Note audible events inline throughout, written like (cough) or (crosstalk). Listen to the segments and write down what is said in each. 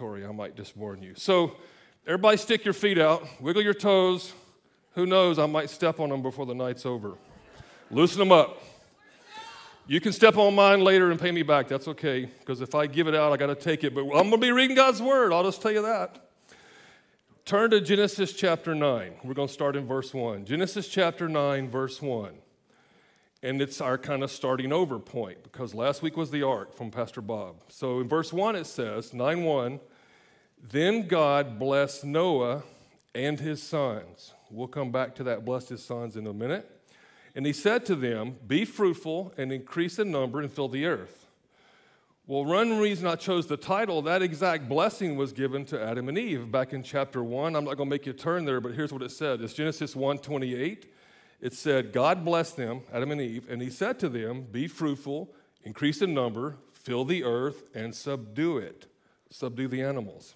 territory, I might just warn you. So, everybody stick your feet out, wiggle your toes. Who knows, I might step on them before the night's over. Loosen them up. You can step on mine later and pay me back. That's okay, because if I give it out, I got to take it. But I'm going to be reading God's word. I'll just tell you that. Turn to Genesis chapter 9. We're going to start in verse 1. Genesis chapter 9, verse 1. And it's our kind of starting over point because last week was the ark from Pastor Bob. So in verse 1 it says, 9 1, then God blessed Noah and his sons. We'll come back to that, blessed his sons in a minute. And he said to them, Be fruitful and increase in number and fill the earth. Well, one reason I chose the title, that exact blessing was given to Adam and Eve back in chapter 1. I'm not going to make you turn there, but here's what it said. It's Genesis 1 28 it said, God blessed them, Adam and Eve, and he said to them, Be fruitful, increase in number, fill the earth, and subdue it. Subdue the animals.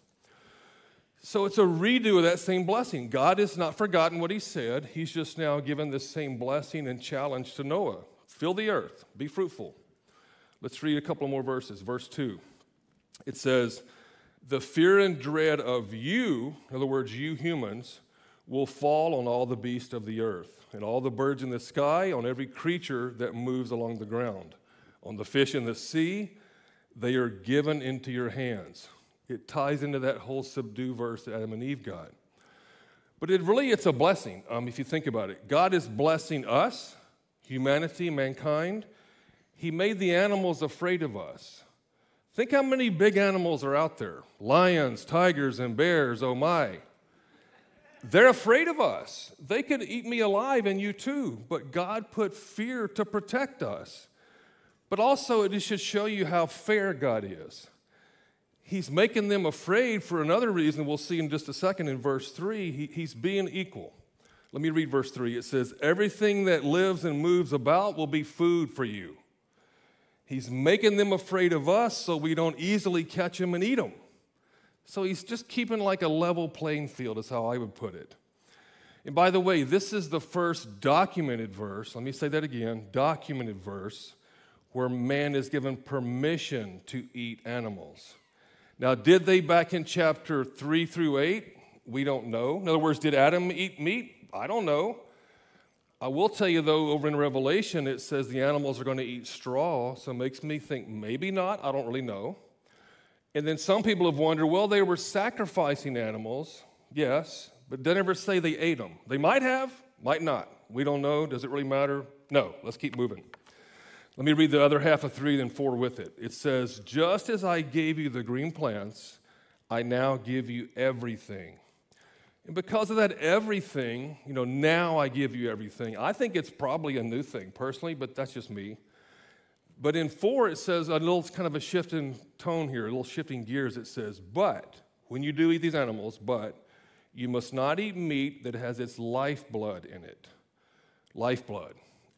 So it's a redo of that same blessing. God has not forgotten what he said. He's just now given the same blessing and challenge to Noah fill the earth, be fruitful. Let's read a couple more verses. Verse 2. It says, The fear and dread of you, in other words, you humans, will fall on all the beasts of the earth and all the birds in the sky, on every creature that moves along the ground. On the fish in the sea, they are given into your hands. It ties into that whole subdue verse that Adam and Eve got. But it really, it's a blessing um, if you think about it. God is blessing us, humanity, mankind. He made the animals afraid of us. Think how many big animals are out there lions, tigers, and bears, oh my. They're afraid of us. They could eat me alive and you too, but God put fear to protect us. But also, it should show you how fair God is. He's making them afraid for another reason we'll see in just a second in verse 3. He, he's being equal. Let me read verse 3. It says, Everything that lives and moves about will be food for you. He's making them afraid of us so we don't easily catch them and eat them. So he's just keeping like a level playing field, is how I would put it. And by the way, this is the first documented verse, let me say that again documented verse, where man is given permission to eat animals. Now, did they back in chapter 3 through 8? We don't know. In other words, did Adam eat meat? I don't know. I will tell you, though, over in Revelation, it says the animals are going to eat straw, so it makes me think maybe not. I don't really know. And then some people have wondered well, they were sacrificing animals, yes, but did never say they ate them. They might have, might not. We don't know. Does it really matter? No. Let's keep moving. Let me read the other half of three, then four with it. It says, Just as I gave you the green plants, I now give you everything. And because of that everything, you know, now I give you everything. I think it's probably a new thing personally, but that's just me. But in four, it says a little kind of a shift in tone here, a little shifting gears. It says, But when you do eat these animals, but you must not eat meat that has its lifeblood in it. Lifeblood.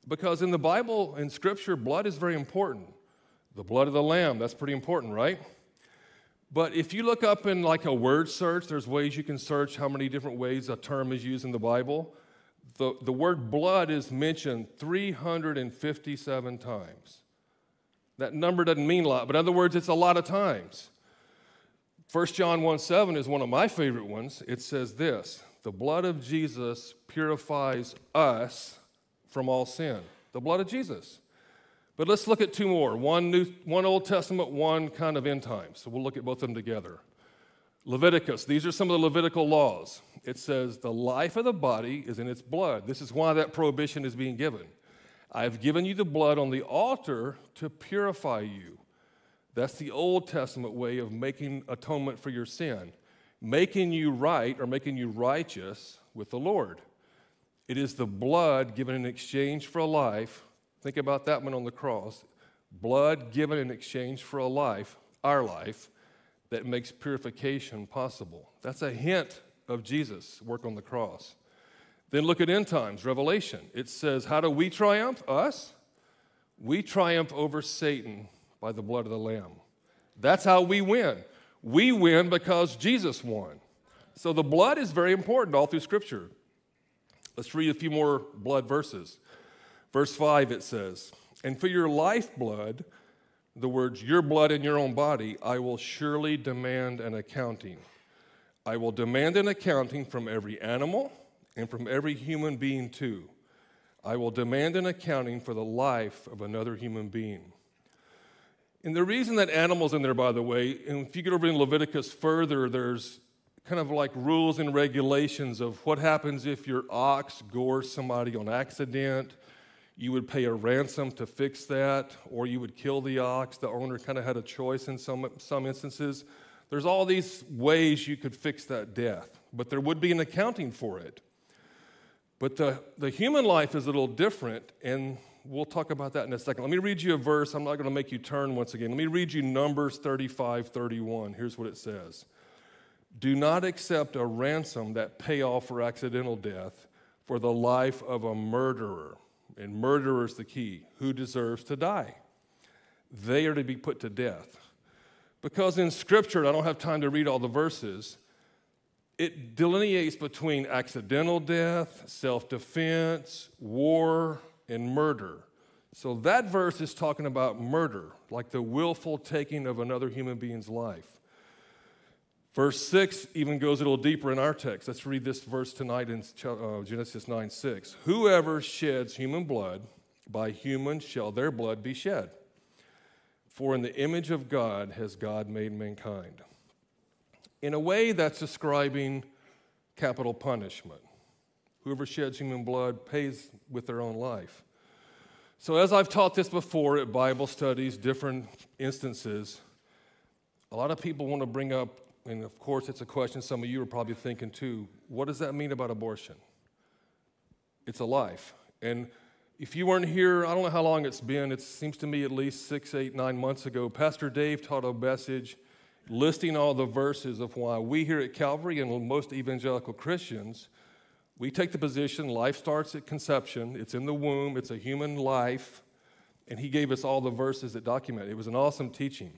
Because in the Bible, in Scripture, blood is very important. The blood of the lamb, that's pretty important, right? But if you look up in like a word search, there's ways you can search how many different ways a term is used in the Bible. The, the word blood is mentioned 357 times. That number doesn't mean a lot, but in other words, it's a lot of times. 1 John 1 7 is one of my favorite ones. It says this The blood of Jesus purifies us from all sin. The blood of Jesus. But let's look at two more one, new, one Old Testament, one kind of end times. So we'll look at both of them together. Leviticus, these are some of the Levitical laws. It says, The life of the body is in its blood. This is why that prohibition is being given. I have given you the blood on the altar to purify you. That's the Old Testament way of making atonement for your sin, making you right or making you righteous with the Lord. It is the blood given in exchange for a life. Think about that one on the cross. Blood given in exchange for a life, our life, that makes purification possible. That's a hint of Jesus' work on the cross. Then look at end times, Revelation. It says, How do we triumph? Us? We triumph over Satan by the blood of the Lamb. That's how we win. We win because Jesus won. So the blood is very important all through Scripture. Let's read a few more blood verses. Verse 5 it says, And for your lifeblood, the words, your blood in your own body, I will surely demand an accounting. I will demand an accounting from every animal and from every human being too. I will demand an accounting for the life of another human being. And the reason that animals in there, by the way, and if you get over in Leviticus further, there's kind of like rules and regulations of what happens if your ox gores somebody on accident. You would pay a ransom to fix that, or you would kill the ox. The owner kind of had a choice in some, some instances. There's all these ways you could fix that death, but there would be an accounting for it. But the, the human life is a little different, and we'll talk about that in a second. Let me read you a verse. I'm not going to make you turn once again. Let me read you Numbers 35 31. Here's what it says Do not accept a ransom that pay off for accidental death for the life of a murderer. And murderer is the key. Who deserves to die? They are to be put to death. Because in Scripture, I don't have time to read all the verses it delineates between accidental death, self defense, war, and murder. So that verse is talking about murder, like the willful taking of another human being's life. Verse 6 even goes a little deeper in our text. Let's read this verse tonight in uh, Genesis 9 6. Whoever sheds human blood, by human shall their blood be shed. For in the image of God has God made mankind. In a way, that's describing capital punishment. Whoever sheds human blood pays with their own life. So, as I've taught this before at Bible studies, different instances, a lot of people want to bring up, and of course, it's a question some of you are probably thinking too what does that mean about abortion? It's a life. And if you weren't here, I don't know how long it's been, it seems to me at least six, eight, nine months ago, Pastor Dave taught a message listing all the verses of why we here at Calvary and most evangelical Christians, we take the position life starts at conception, it's in the womb, it's a human life, and he gave us all the verses that document it. It was an awesome teaching.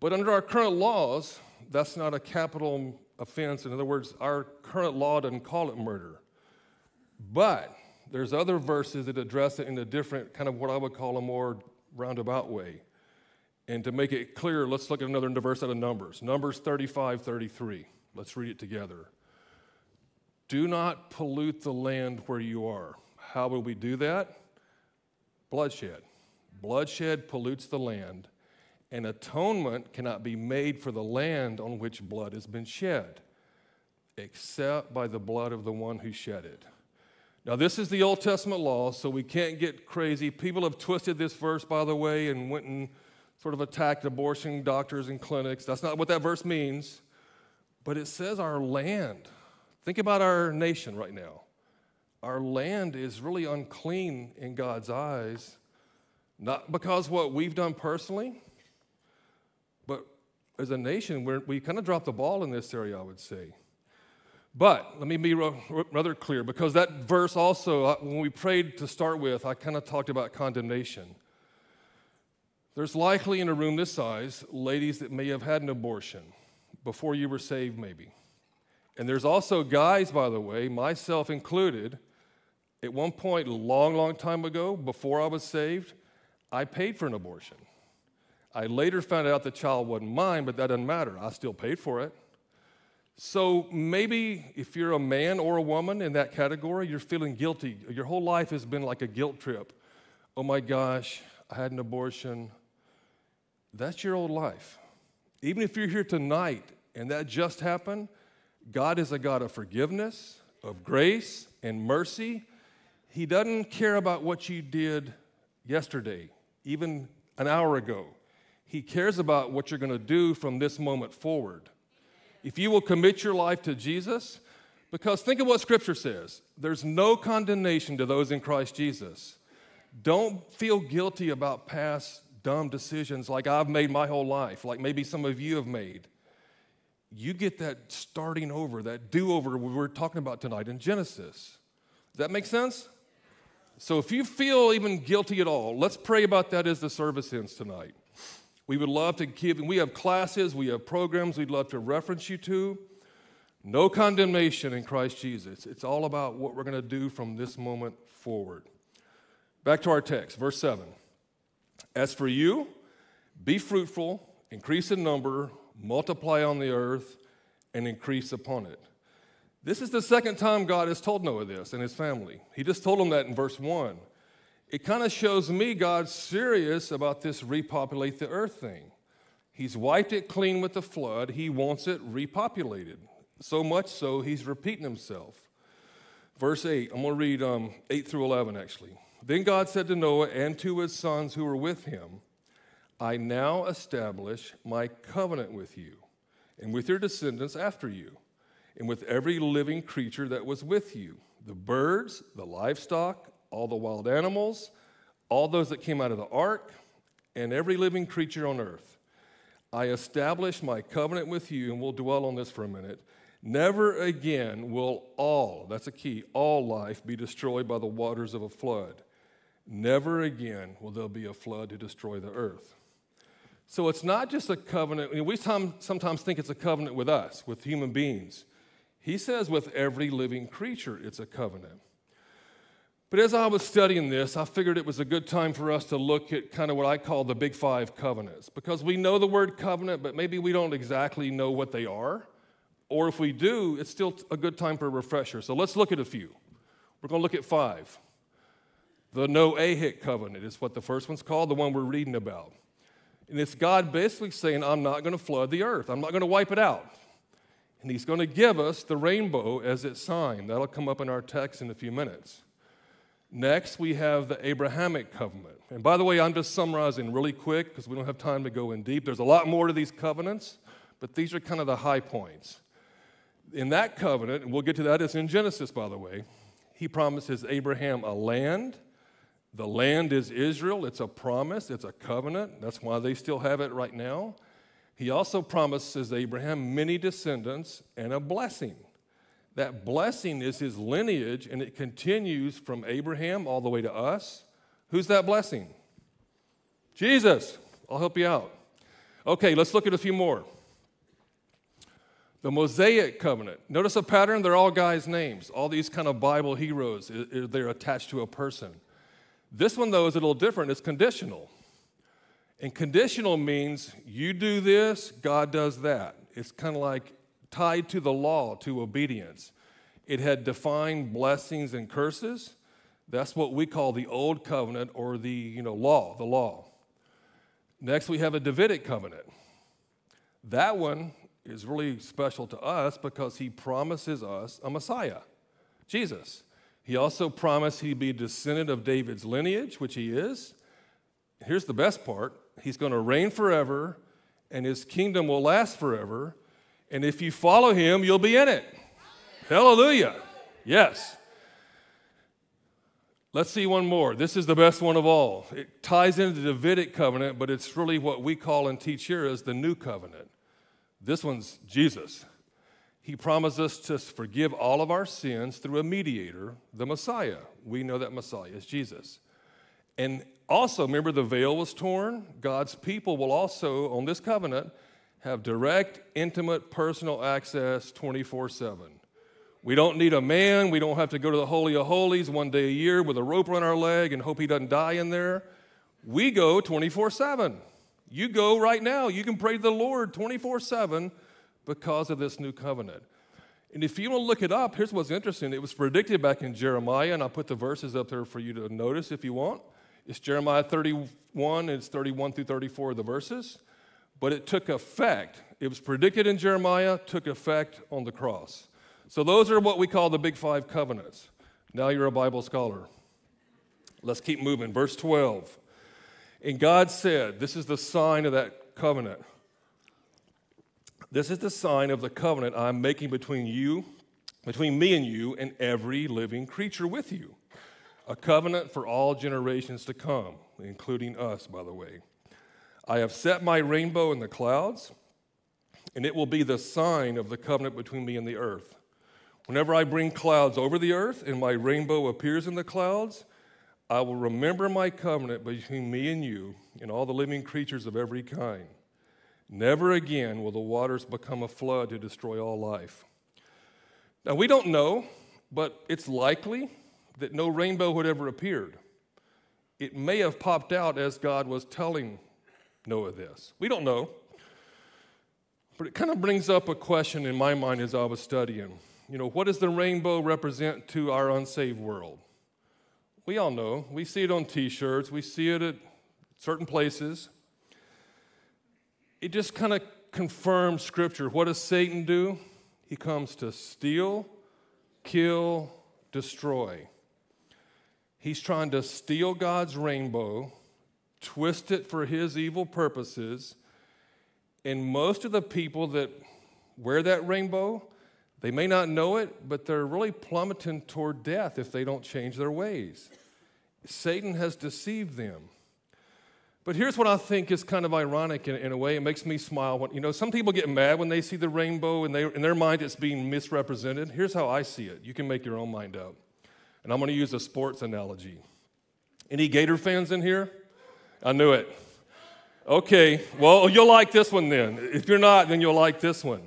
But under our current laws, that's not a capital offense. In other words, our current law doesn't call it murder. But there's other verses that address it in a different, kind of what I would call a more roundabout way. And to make it clear, let's look at another verse out of Numbers. Numbers 35, 33. Let's read it together. Do not pollute the land where you are. How will we do that? Bloodshed. Bloodshed pollutes the land, and atonement cannot be made for the land on which blood has been shed, except by the blood of the one who shed it. Now, this is the Old Testament law, so we can't get crazy. People have twisted this verse, by the way, and went and sort of attacked abortion doctors and clinics. That's not what that verse means. But it says our land. Think about our nation right now. Our land is really unclean in God's eyes, not because what we've done personally, as a nation, we kind of dropped the ball in this area, I would say. But let me be rather clear because that verse also, uh, when we prayed to start with, I kind of talked about condemnation. There's likely in a room this size ladies that may have had an abortion before you were saved, maybe. And there's also guys, by the way, myself included. At one point, long, long time ago, before I was saved, I paid for an abortion. I later found out the child wasn't mine, but that doesn't matter. I still paid for it. So maybe if you're a man or a woman in that category, you're feeling guilty. Your whole life has been like a guilt trip. Oh my gosh, I had an abortion. That's your old life. Even if you're here tonight and that just happened, God is a God of forgiveness, of grace, and mercy. He doesn't care about what you did yesterday, even an hour ago. He cares about what you're going to do from this moment forward. If you will commit your life to Jesus, because think of what Scripture says there's no condemnation to those in Christ Jesus. Don't feel guilty about past dumb decisions like I've made my whole life, like maybe some of you have made. You get that starting over, that do over we were talking about tonight in Genesis. Does that make sense? So if you feel even guilty at all, let's pray about that as the service ends tonight. We would love to give, we have classes, we have programs we'd love to reference you to. No condemnation in Christ Jesus. It's all about what we're going to do from this moment forward. Back to our text, verse 7. As for you, be fruitful, increase in number, multiply on the earth, and increase upon it. This is the second time God has told Noah this and his family. He just told him that in verse 1. It kind of shows me God's serious about this repopulate the earth thing. He's wiped it clean with the flood. He wants it repopulated. So much so, he's repeating himself. Verse 8, I'm going to read um, 8 through 11 actually. Then God said to Noah and to his sons who were with him, I now establish my covenant with you and with your descendants after you, and with every living creature that was with you the birds, the livestock, all the wild animals, all those that came out of the ark, and every living creature on earth. I establish my covenant with you, and we'll dwell on this for a minute. Never again will all, that's a key, all life be destroyed by the waters of a flood. Never again will there be a flood to destroy the earth. So it's not just a covenant. we sometimes think it's a covenant with us, with human beings. He says with every living creature, it's a covenant. But as I was studying this, I figured it was a good time for us to look at kind of what I call the big five covenants. Because we know the word covenant, but maybe we don't exactly know what they are. Or if we do, it's still a good time for a refresher. So let's look at a few. We're going to look at five. The Noahic covenant is what the first one's called, the one we're reading about. And it's God basically saying, I'm not going to flood the earth, I'm not going to wipe it out. And He's going to give us the rainbow as its sign. That'll come up in our text in a few minutes. Next, we have the Abrahamic covenant. And by the way, I'm just summarizing really quick because we don't have time to go in deep. There's a lot more to these covenants, but these are kind of the high points. In that covenant, and we'll get to that, it's in Genesis, by the way, he promises Abraham a land. The land is Israel. It's a promise, it's a covenant. That's why they still have it right now. He also promises Abraham many descendants and a blessing. That blessing is his lineage, and it continues from Abraham all the way to us. Who's that blessing? Jesus. I'll help you out. Okay, let's look at a few more. The Mosaic covenant. Notice a pattern, they're all guys' names. All these kind of Bible heroes, they're attached to a person. This one, though, is a little different. It's conditional. And conditional means you do this, God does that. It's kind of like tied to the law, to obedience. It had defined blessings and curses. That's what we call the old covenant or the you know, law, the law. Next, we have a Davidic covenant. That one is really special to us because he promises us a Messiah, Jesus. He also promised he'd be descendant of David's lineage, which he is. Here's the best part He's going to reign forever, and his kingdom will last forever. And if you follow him, you'll be in it. Hallelujah. Yes. Let's see one more. This is the best one of all. It ties into the Davidic covenant, but it's really what we call and teach here as the new covenant. This one's Jesus. He promised us to forgive all of our sins through a mediator, the Messiah. We know that Messiah is Jesus. And also, remember the veil was torn? God's people will also, on this covenant, have direct, intimate, personal access 24 7. We don't need a man. We don't have to go to the Holy of Holies one day a year with a rope around our leg and hope he doesn't die in there. We go 24 7. You go right now. You can pray to the Lord 24 7 because of this new covenant. And if you want to look it up, here's what's interesting. It was predicted back in Jeremiah, and I'll put the verses up there for you to notice if you want. It's Jeremiah 31, it's 31 through 34 of the verses but it took effect. It was predicted in Jeremiah, took effect on the cross. So those are what we call the big five covenants. Now you're a Bible scholar. Let's keep moving. Verse 12. And God said, This is the sign of that covenant. This is the sign of the covenant I'm making between you, between me and you, and every living creature with you. A covenant for all generations to come, including us, by the way. I have set my rainbow in the clouds, and it will be the sign of the covenant between me and the earth. Whenever I bring clouds over the earth and my rainbow appears in the clouds, I will remember my covenant between me and you and all the living creatures of every kind. Never again will the waters become a flood to destroy all life. Now, we don't know, but it's likely that no rainbow had ever appeared. it may have popped out as God was telling Noah this. We don't know. But it kind of brings up a question in my mind as I was studying. You know, what does the rainbow represent to our unsaved world? We all know. We see it on t shirts, we see it at certain places. It just kind of confirms scripture. What does Satan do? He comes to steal, kill, destroy. He's trying to steal God's rainbow, twist it for his evil purposes, and most of the people that wear that rainbow, they may not know it, but they're really plummeting toward death if they don't change their ways. Satan has deceived them. But here's what I think is kind of ironic in, in, a way. It makes me smile. When, you know, some people get mad when they see the rainbow and they, in their mind it's being misrepresented. Here's how I see it. You can make your own mind up. And I'm going to use a sports analogy. Any Gator fans in here? I knew it. Okay, well, you'll like this one then. If you're not, then you'll like this one.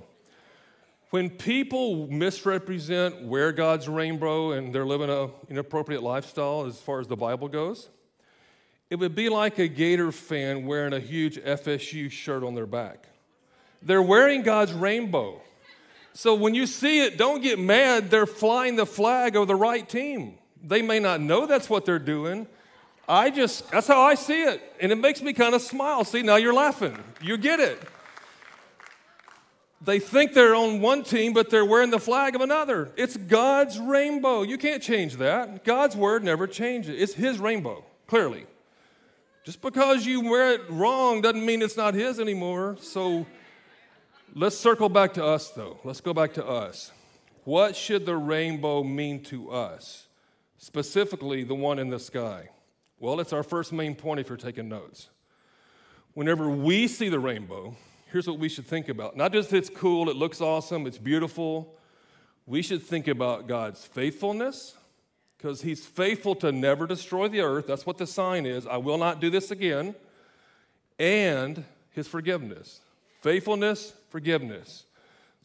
When people misrepresent where God's rainbow and they're living an inappropriate lifestyle as far as the Bible goes, it would be like a Gator fan wearing a huge FSU shirt on their back. They're wearing God's rainbow. So when you see it, don't get mad. They're flying the flag of the right team. They may not know that's what they're doing, I just, that's how I see it. And it makes me kind of smile. See, now you're laughing. You get it. They think they're on one team, but they're wearing the flag of another. It's God's rainbow. You can't change that. God's word never changes. It's His rainbow, clearly. Just because you wear it wrong doesn't mean it's not His anymore. So let's circle back to us, though. Let's go back to us. What should the rainbow mean to us? Specifically, the one in the sky. Well, it's our first main point if you're taking notes. Whenever we see the rainbow, here's what we should think about. Not just it's cool, it looks awesome, it's beautiful. We should think about God's faithfulness, because He's faithful to never destroy the earth. That's what the sign is. I will not do this again. And His forgiveness. Faithfulness, forgiveness.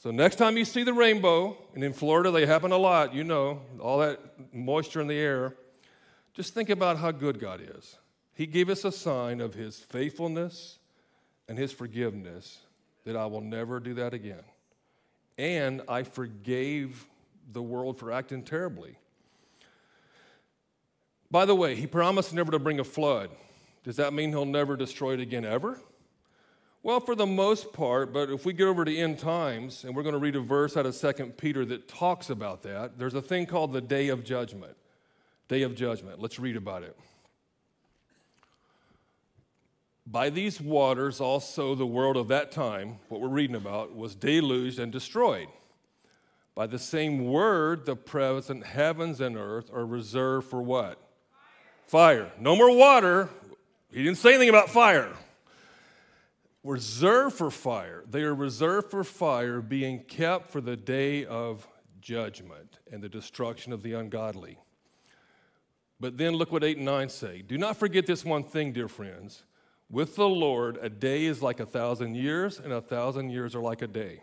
So, next time you see the rainbow, and in Florida they happen a lot, you know, all that moisture in the air. Just think about how good God is. He gave us a sign of His faithfulness and His forgiveness that I will never do that again. And I forgave the world for acting terribly. By the way, He promised never to bring a flood. Does that mean He'll never destroy it again ever? Well, for the most part, but if we get over to end times, and we're going to read a verse out of 2 Peter that talks about that, there's a thing called the day of judgment. Day of judgment. Let's read about it. By these waters, also the world of that time, what we're reading about, was deluged and destroyed. By the same word, the present heavens and earth are reserved for what? Fire. fire. No more water. He didn't say anything about fire. Reserved for fire. They are reserved for fire, being kept for the day of judgment and the destruction of the ungodly. But then look what 8 and 9 say. Do not forget this one thing, dear friends. With the Lord, a day is like a thousand years, and a thousand years are like a day.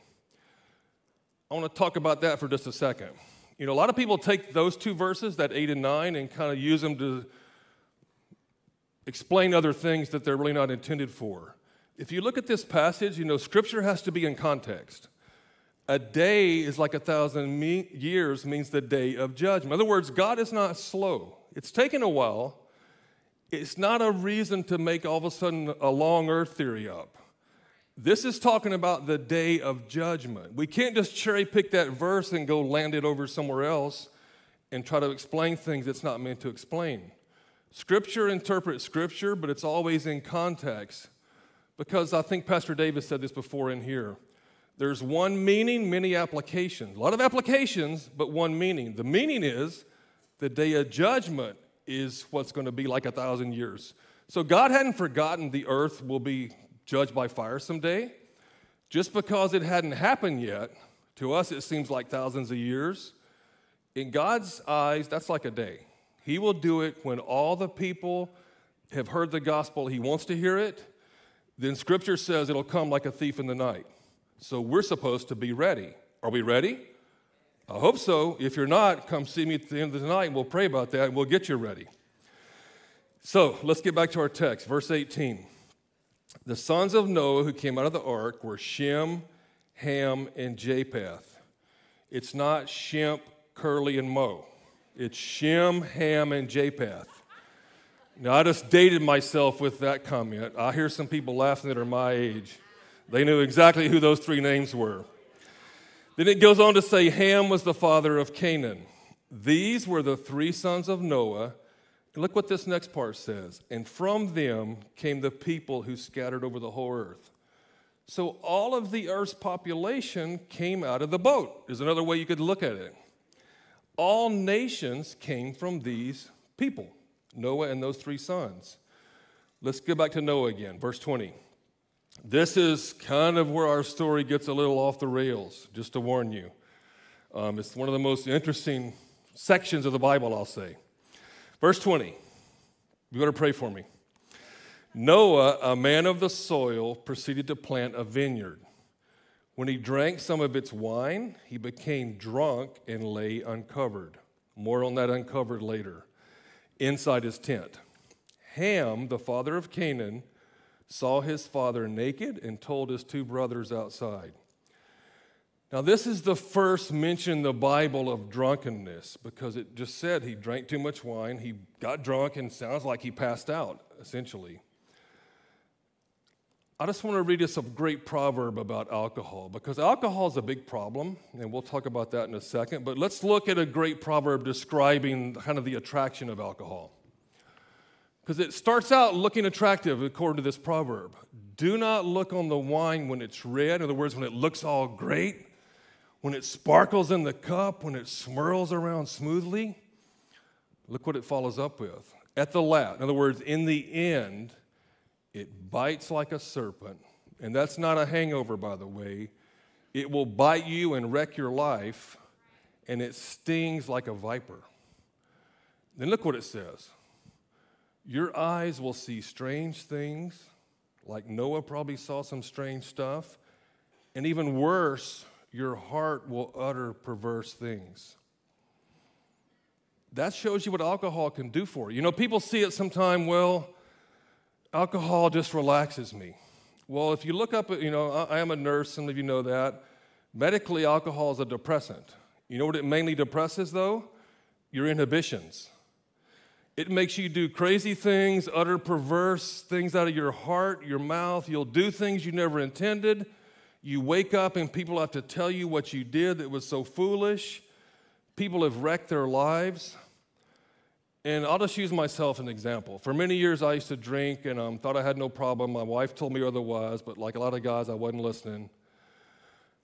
I want to talk about that for just a second. You know, a lot of people take those two verses, that 8 and 9, and kind of use them to explain other things that they're really not intended for. If you look at this passage, you know, scripture has to be in context. A day is like a thousand me- years means the day of judgment. In other words, God is not slow. It's taken a while. It's not a reason to make all of a sudden a long earth theory up. This is talking about the day of judgment. We can't just cherry pick that verse and go land it over somewhere else and try to explain things it's not meant to explain. Scripture interprets Scripture, but it's always in context. Because I think Pastor Davis said this before in here. There's one meaning, many applications. A lot of applications, but one meaning. The meaning is the day of judgment is what's going to be like a thousand years. So God hadn't forgotten the earth will be judged by fire someday. Just because it hadn't happened yet, to us it seems like thousands of years. In God's eyes, that's like a day. He will do it when all the people have heard the gospel, He wants to hear it. Then Scripture says it'll come like a thief in the night. So we're supposed to be ready. Are we ready? I hope so. If you're not, come see me at the end of the night and we'll pray about that and we'll get you ready. So let's get back to our text, verse 18. The sons of Noah who came out of the ark were Shem, Ham, and Japheth. It's not Shemp, Curly, and Moe. It's Shem, Ham, and Japheth. Now, I just dated myself with that comment. I hear some people laughing that are my age. They knew exactly who those three names were. Then it goes on to say Ham was the father of Canaan. These were the three sons of Noah. Look what this next part says. And from them came the people who scattered over the whole earth. So all of the earth's population came out of the boat, is another way you could look at it. All nations came from these people, Noah and those three sons. Let's go back to Noah again, verse 20. This is kind of where our story gets a little off the rails, just to warn you. Um, it's one of the most interesting sections of the Bible, I'll say. Verse 20. You to pray for me. Noah, a man of the soil, proceeded to plant a vineyard. When he drank some of its wine, he became drunk and lay uncovered. More on that uncovered later. Inside his tent. Ham, the father of Canaan, saw his father naked and told his two brothers outside. Now, this is the first mention in the Bible of drunkenness because it just said he drank too much wine, he got drunk, and sounds like he passed out, essentially. I just want to read us a great proverb about alcohol because alcohol is a big problem, and we'll talk about that in a second. But let's look at a great proverb describing kind of the attraction of alcohol. Because it starts out looking attractive according to this proverb. Do not look on the wine when it's red, in other words, when it looks all great, when it sparkles in the cup, when it swirls around smoothly. Look what it follows up with. At the last, in other words, in the end, it bites like a serpent. And that's not a hangover, by the way. It will bite you and wreck your life, and it stings like a viper. Then look what it says Your eyes will see strange things, like Noah probably saw some strange stuff. And even worse, your heart will utter perverse things. That shows you what alcohol can do for you. You know, people see it sometime, well, alcohol just relaxes me. Well, if you look up, you know, I am a nurse, some of you know that. Medically, alcohol is a depressant. You know what it mainly depresses, though? Your inhibitions. It makes you do crazy things, utter perverse things out of your heart, your mouth. You'll do things you never intended. You wake up and people have to tell you what you did that was so foolish. People have wrecked their lives. And I'll just use myself as an example. For many years, I used to drink and um, thought I had no problem. My wife told me otherwise, but like a lot of guys, I wasn't listening.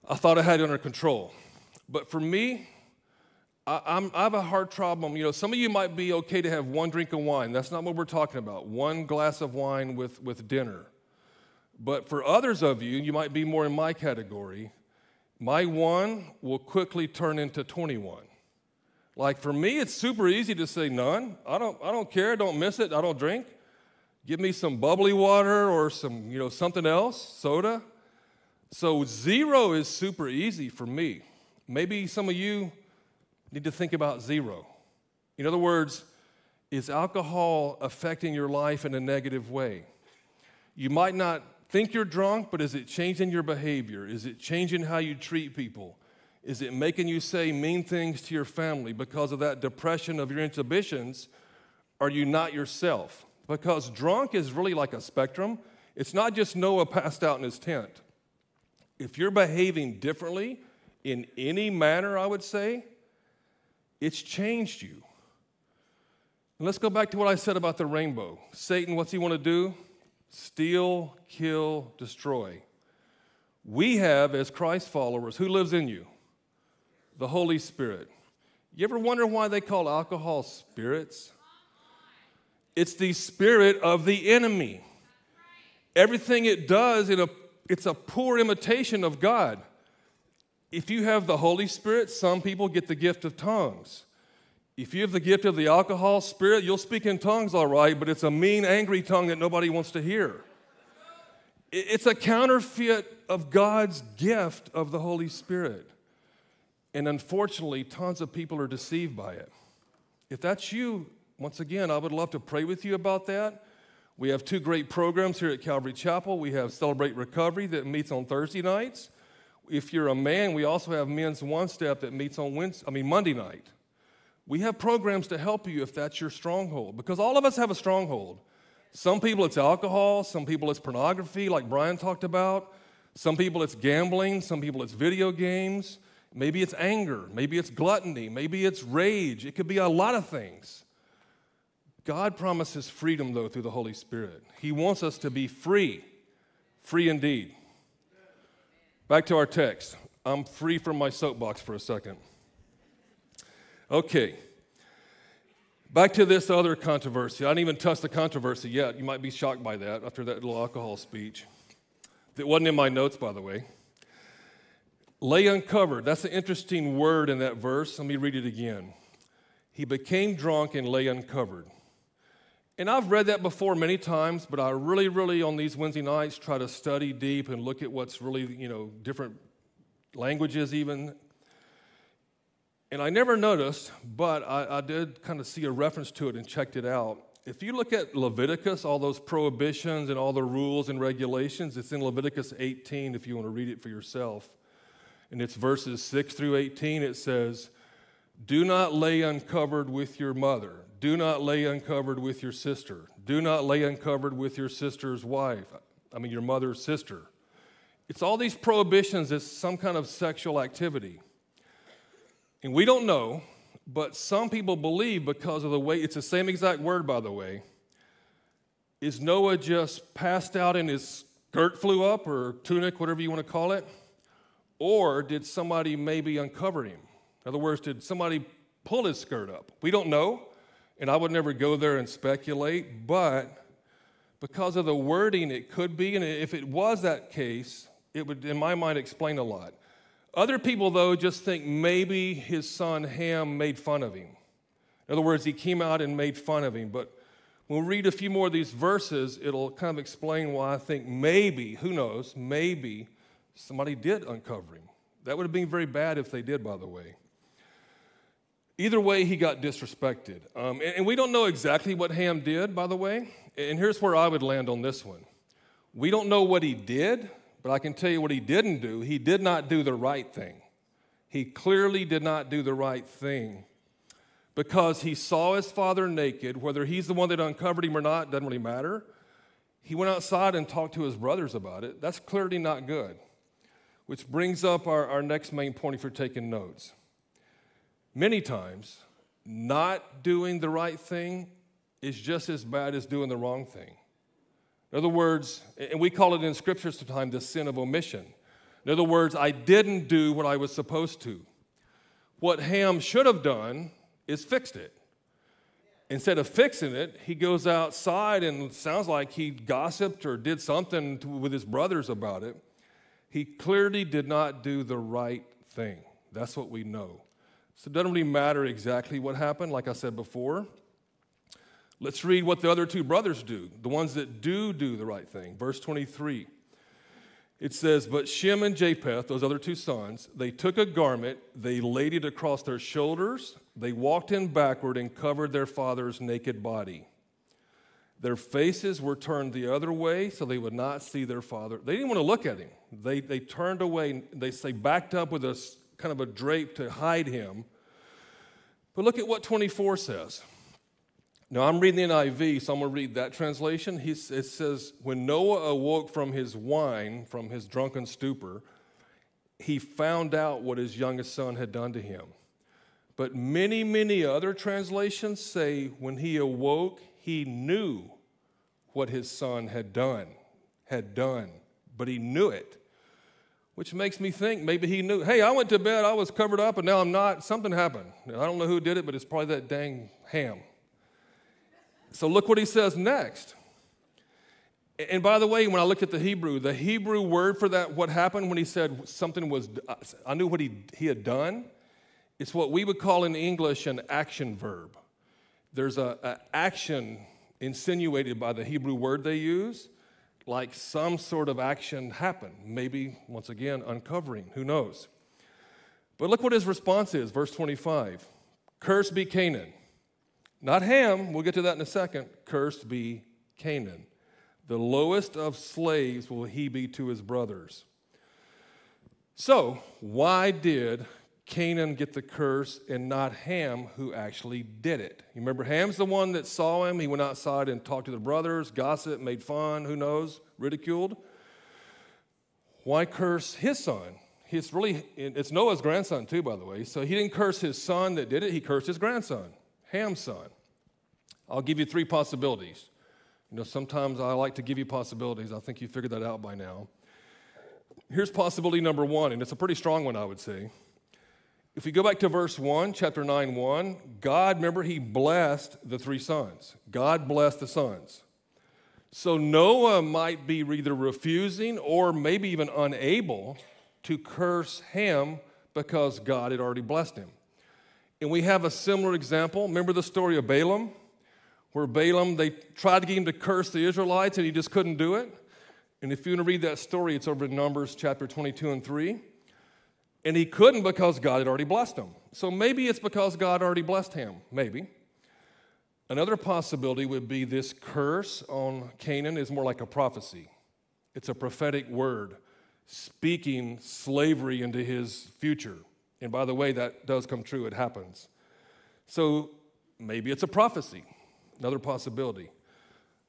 I thought I had it under control. But for me, I, I, have a hard problem. You know, some of you might be okay to have one drink of wine. That's not what we're talking about. One glass of wine with, with dinner. But for others of you, you might be more in my category. My one will quickly turn into 21. Like for me, it's super easy to say none. I don't, I don't care. Don't miss it. I don't drink. Give me some bubbly water or some, you know, something else, soda. So zero is super easy for me. Maybe some of you need to think about zero. In other words, is alcohol affecting your life in a negative way? You might not think you're drunk, but is it changing your behavior? Is it changing how you treat people? Is it making you say mean things to your family because of that depression of your inhibitions? Are you not yourself? Because drunk is really like a spectrum. It's not just Noah passed out in his tent. If you're behaving differently in any manner, I would say, it's changed you. And let's go back to what I said about the rainbow. Satan, what's he want to do? Steal, kill, destroy. We have, as Christ followers, who lives in you? the Holy Spirit. You ever wonder why they call alcohol spirits? It's the spirit of the enemy. Everything it does, it, it's a poor imitation of God. If you have the Holy Spirit, some people get the gift of tongues. If you have the gift of the alcohol spirit, you'll speak in tongues all right, but it's a mean, angry tongue that nobody wants to hear. It's a counterfeit of God's gift of the Holy Spirit. And unfortunately, tons of people are deceived by it. If that's you, once again, I would love to pray with you about that. We have two great programs here at Calvary Chapel. We have Celebrate Recovery that meets on Thursday nights. If you're a man, we also have Men's One Step that meets on Wednesday, I mean Monday night. We have programs to help you if that's your stronghold, because all of us have a stronghold. Some people it's alcohol, some people it's pornography, like Brian talked about. Some people it's gambling, some people it's video games. Maybe it's anger, maybe it's gluttony, maybe it's rage. It could be a lot of things. God promises freedom, though, through the Holy Spirit. He wants us to be free, free indeed. Back to our text. I'm free from my soapbox for a second. Okay. Back to this other controversy. I didn't even touch the controversy yet. You might be shocked by that after that little alcohol speech. That wasn't in my notes, by the way. Lay uncovered. That's an interesting word in that verse. Let me read it again. He became drunk and lay uncovered. And I've read that before many times, but I really, really on these Wednesday nights try to study deep and look at what's really, you know, different languages even. And I never noticed, but I, I did kind of see a reference to it and checked it out. If you look at Leviticus, all those prohibitions and all the rules and regulations, it's in Leviticus 18 if you want to read it for yourself. And it's verses 6 through 18. It says, Do not lay uncovered with your mother. Do not lay uncovered with your sister. Do not lay uncovered with your sister's wife. I mean, your mother's sister. It's all these prohibitions, it's some kind of sexual activity. And we don't know, but some people believe because of the way, it's the same exact word, by the way. Is Noah just passed out and his skirt flew up or tunic, whatever you want to call it? Or did somebody maybe uncover him? In other words, did somebody pull his skirt up? We don't know. And I would never go there and speculate, but because of the wording, it could be. And if it was that case, it would, in my mind, explain a lot. Other people, though, just think maybe his son Ham made fun of him. In other words, he came out and made fun of him. But when we read a few more of these verses, it'll kind of explain why I think maybe, who knows, maybe somebody did uncover him. That would have been very bad if they did, by the way. Either way, he got disrespected. Um, and, and we don't know exactly what Ham did, by the way. And here's where I would land on this one. We don't know what he did, but I can tell you what he didn't do. He did not do the right thing. He clearly did not do the right thing because he saw his father naked, whether he's the one that uncovered him or not, doesn't really matter. He went outside and talked to his brothers about it. That's clearly not good. Which brings up our, our next main point if you're taking notes many times, not doing the right thing is just as bad as doing the wrong thing. In other words, and we call it in scripture sometimes the sin of omission. In other words, I didn't do what I was supposed to. What Ham should have done is fixed it. Instead of fixing it, he goes outside and sounds like he gossiped or did something to, with his brothers about it. He clearly did not do the right thing. That's what we know. So it doesn't really matter exactly what happened, like I said before. Let's read what the other two brothers do, the ones that do do the right thing. Verse 23. It says, But Shem and Japheth, those other two sons, they took a garment, they laid it across their shoulders, they walked in backward and covered their father's naked body. Their faces were turned the other way so they would not see their father. They didn't want to look at him. They, they turned away, they say backed up with a kind of a drape to hide him. But look at what 24 says. Now, I'm reading the NIV, so I'm going to read that translation. He, it says, When Noah awoke from his wine, from his drunken stupor, he found out what his youngest son had done to him. But many, many other translations say, When he awoke, he knew what his son had done, had done, but he knew it which makes me think maybe he knew, hey, I went to bed, I was covered up, and now I'm not. Something happened. I don't know who did it, but it's probably that dang ham. So look what he says next. And by the way, when I looked at the Hebrew, the Hebrew word for that, what happened when he said something was, I knew what he, he had done, it's what we would call in English an action verb. There's an action insinuated by the Hebrew word they use like some sort of action happened. Maybe, once again, uncovering, who knows? But look what his response is, verse 25 Cursed be Canaan. not Ham, we'll get to that in a second, cursed be Canaan. The lowest of slaves will he be to his brothers. So, why did Canaan get the curse and not Ham, who actually did it? You remember, Ham's the one that saw him. He went outside and talked to the brothers, gossiped, made fun, who knows, ridiculed. Why curse his son? It's really, it's Noah's grandson, too, by the way. So he didn't curse his son that did it, he cursed his grandson, Ham's son. I'll give you three possibilities. You know, sometimes I like to give you possibilities. I think you figured that out by now. Here's possibility number one, and it's a pretty strong one, I would say. If we go back to verse 1, chapter 9, 1, God, remember, he blessed the three sons. God blessed the sons. So Noah might be either refusing or maybe even unable to curse Ham because God had already blessed him. And we have a similar example. Remember the story of Balaam? Where Balaam, they tried to get him to curse the Israelites and he just couldn't do it. And if you want to read that story, it's over in Numbers chapter 22 and 3. And he couldn't because God had already blessed him. So maybe it's because God already blessed him. Maybe. Another possibility would be this curse on Canaan is more like a prophecy. It's a prophetic word speaking slavery into his future. And by the way, that does come true, it happens. So maybe it's a prophecy, another possibility.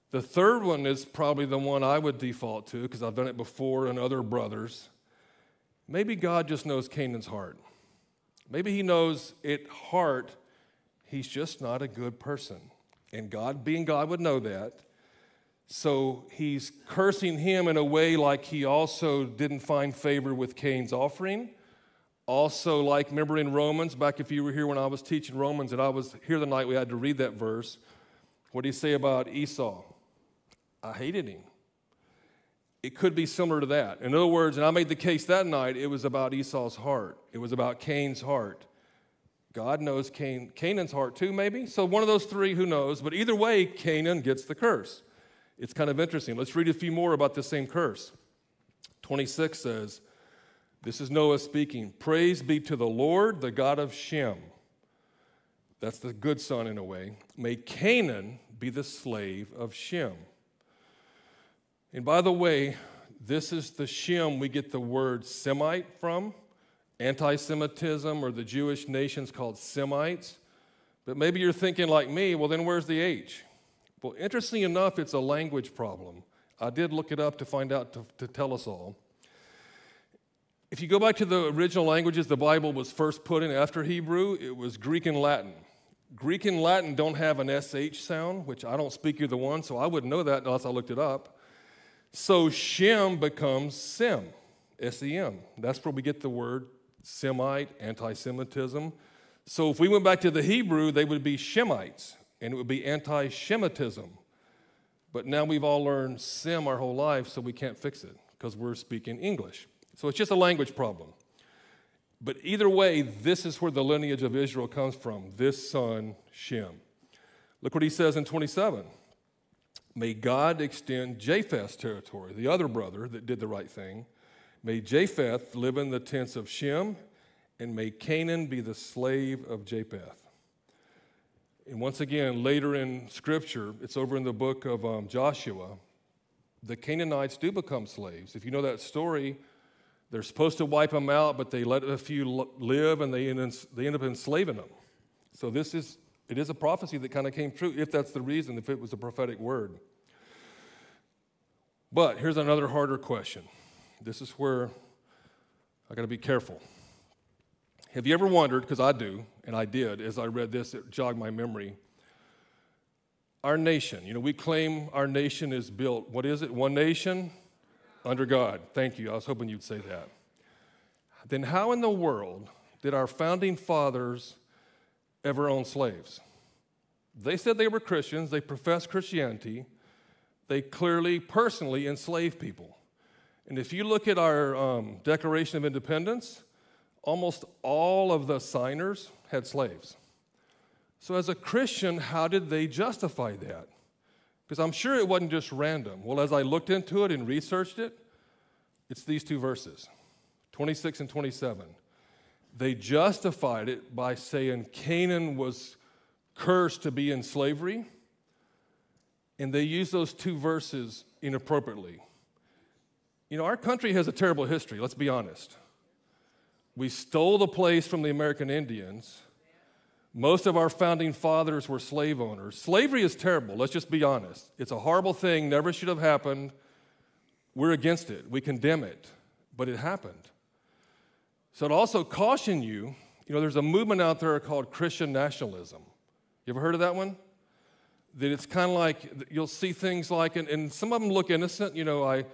The third one is probably the one I would default to because I've done it before and other brothers. Maybe God just knows Canaan's heart. Maybe he knows at heart he's just not a good person. And God, being God, would know that. So he's cursing him in a way like he also didn't find favor with Cain's offering. Also, like, remember in Romans, back if you were here when I was teaching Romans and I was here the night we had to read that verse. What do you say about Esau? I hated him. It could be similar to that. In other words, and I made the case that night, it was about Esau's heart. It was about Cain's heart. God knows Cain, Canaan's heart too, maybe? So one of those three, who knows? But either way, Canaan gets the curse. It's kind of interesting. Let's read a few more about the same curse. 26 says, This is Noah speaking. Praise be to the Lord, the God of Shem. That's the good son in a way. May Canaan be the slave of Shem. And by the way, this is the Shem we get the word Semite from. Anti Semitism or the Jewish nations called Semites. But maybe you're thinking like me, well, then where's the H? Well, interestingly enough, it's a language problem. I did look it up to find out to, to tell us all. If you go back to the original languages the Bible was first put in after Hebrew, it was Greek and Latin. Greek and Latin don't have an SH sound, which I don't speak either one, so I wouldn't know that unless I looked it up. So Shem becomes Sem, S E M. That's where we get the word Semite, anti Semitism. So if we went back to the Hebrew, they would be Shemites, and it would be anti Shemitism. But now we've all learned Sem our whole life, so we can't fix it because we're speaking English. So it's just a language problem. But either way, this is where the lineage of Israel comes from this son, Shem. Look what he says in 27. May God extend Japheth's territory, the other brother that did the right thing. May Japheth live in the tents of Shem, and may Canaan be the slave of Japheth. And once again, later in Scripture, it's over in the book of um, Joshua, the Canaanites do become slaves. If you know that story, they're supposed to wipe them out, but they let a few live and they end, they end up enslaving them. So this is, it is a prophecy that kind of came true, if that's the reason, if it was a prophetic word. But here's another harder question. This is where I got to be careful. Have you ever wondered, because I do, and I did as I read this, it jogged my memory. Our nation, you know, we claim our nation is built, what is it? One nation under God. Thank you. I was hoping you'd say that. Then, how in the world did our founding fathers ever owned slaves? They said they were Christians, they professed Christianity, they clearly, personally enslaved people. And if you look at our um, Declaration of Independence, almost all of the signers had slaves. So, as a Christian, how did they justify that? Because I'm sure it wasn't just random. Well, as I looked into it and researched it, it's these two verses 26 and 27. They justified it by saying Canaan was cursed to be in slavery, and they used those two verses inappropriately. You know, our country has a terrible history, let's be honest. We stole the place from the American Indians. Most of our founding fathers were slave owners. Slavery is terrible, let's just be honest. It's a horrible thing, never should have happened. We're against it, we condemn it, but it happened. So, to also caution you, you know, there's a movement out there called Christian nationalism. You ever heard of that one? That it's kind of like you'll see things like, and, and, some of them look innocent. You know, I,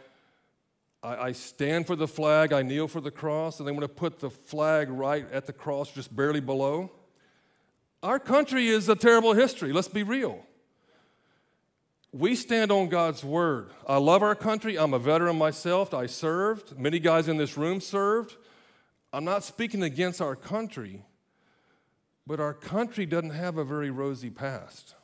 I, I stand for the flag, I kneel for the cross, and they want to put the flag right at the cross, just barely below. Our country is a terrible history, let's be real. We stand on God's word. I love our country. I'm a veteran myself. I served. Many guys in this room served. I'm not speaking against our country, but our country doesn't have a very rosy past.